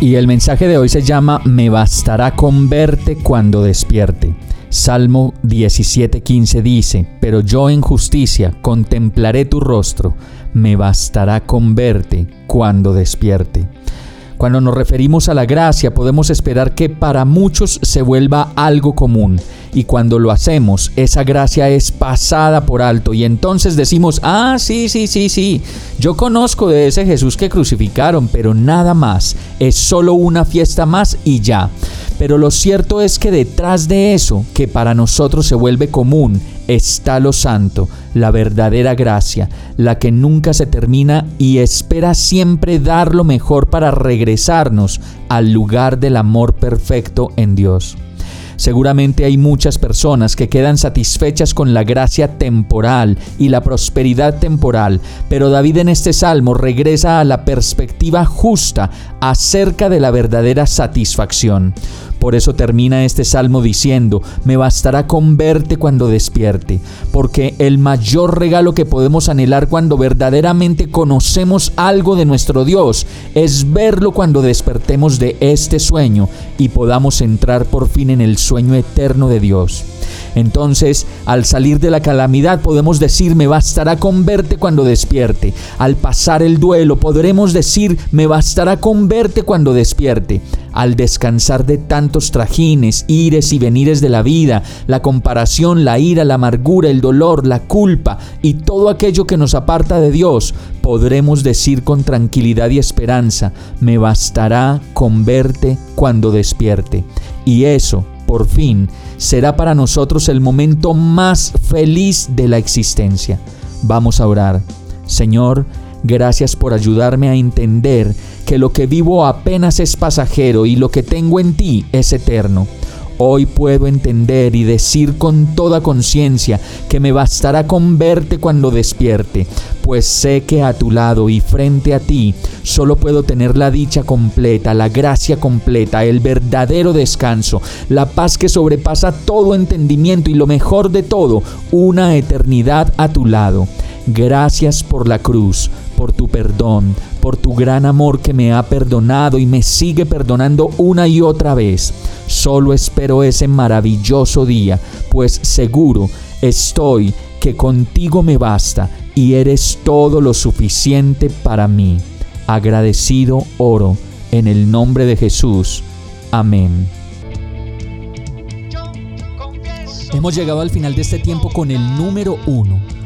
Y el mensaje de hoy se llama Me bastará con verte cuando despierte. Salmo 17:15 dice, Pero yo en justicia contemplaré tu rostro, me bastará con verte cuando despierte. Cuando nos referimos a la gracia podemos esperar que para muchos se vuelva algo común. Y cuando lo hacemos esa gracia es pasada por alto. Y entonces decimos, ah, sí, sí, sí, sí, yo conozco de ese Jesús que crucificaron, pero nada más, es solo una fiesta más y ya. Pero lo cierto es que detrás de eso, que para nosotros se vuelve común, está lo santo, la verdadera gracia, la que nunca se termina y espera siempre dar lo mejor para regresarnos al lugar del amor perfecto en Dios. Seguramente hay muchas personas que quedan satisfechas con la gracia temporal y la prosperidad temporal, pero David en este salmo regresa a la perspectiva justa acerca de la verdadera satisfacción. Por eso termina este salmo diciendo, me bastará con verte cuando despierte, porque el mayor regalo que podemos anhelar cuando verdaderamente conocemos algo de nuestro Dios es verlo cuando despertemos de este sueño y podamos entrar por fin en el sueño eterno de Dios. Entonces, al salir de la calamidad podemos decir, me bastará con verte cuando despierte. Al pasar el duelo podremos decir, me bastará con verte cuando despierte. Al descansar de tantos trajines, ires y venires de la vida, la comparación, la ira, la amargura, el dolor, la culpa y todo aquello que nos aparta de Dios, podremos decir con tranquilidad y esperanza, me bastará con verte cuando despierte. Y eso, por fin, será para nosotros el momento más feliz de la existencia. Vamos a orar. Señor, gracias por ayudarme a entender que lo que vivo apenas es pasajero y lo que tengo en ti es eterno. Hoy puedo entender y decir con toda conciencia que me bastará con verte cuando despierte, pues sé que a tu lado y frente a ti solo puedo tener la dicha completa, la gracia completa, el verdadero descanso, la paz que sobrepasa todo entendimiento y lo mejor de todo, una eternidad a tu lado. Gracias por la cruz, por tu perdón, por tu gran amor que me ha perdonado y me sigue perdonando una y otra vez. Solo espero ese maravilloso día, pues seguro estoy que contigo me basta y eres todo lo suficiente para mí. Agradecido oro en el nombre de Jesús. Amén. Hemos llegado al final de este tiempo con el número uno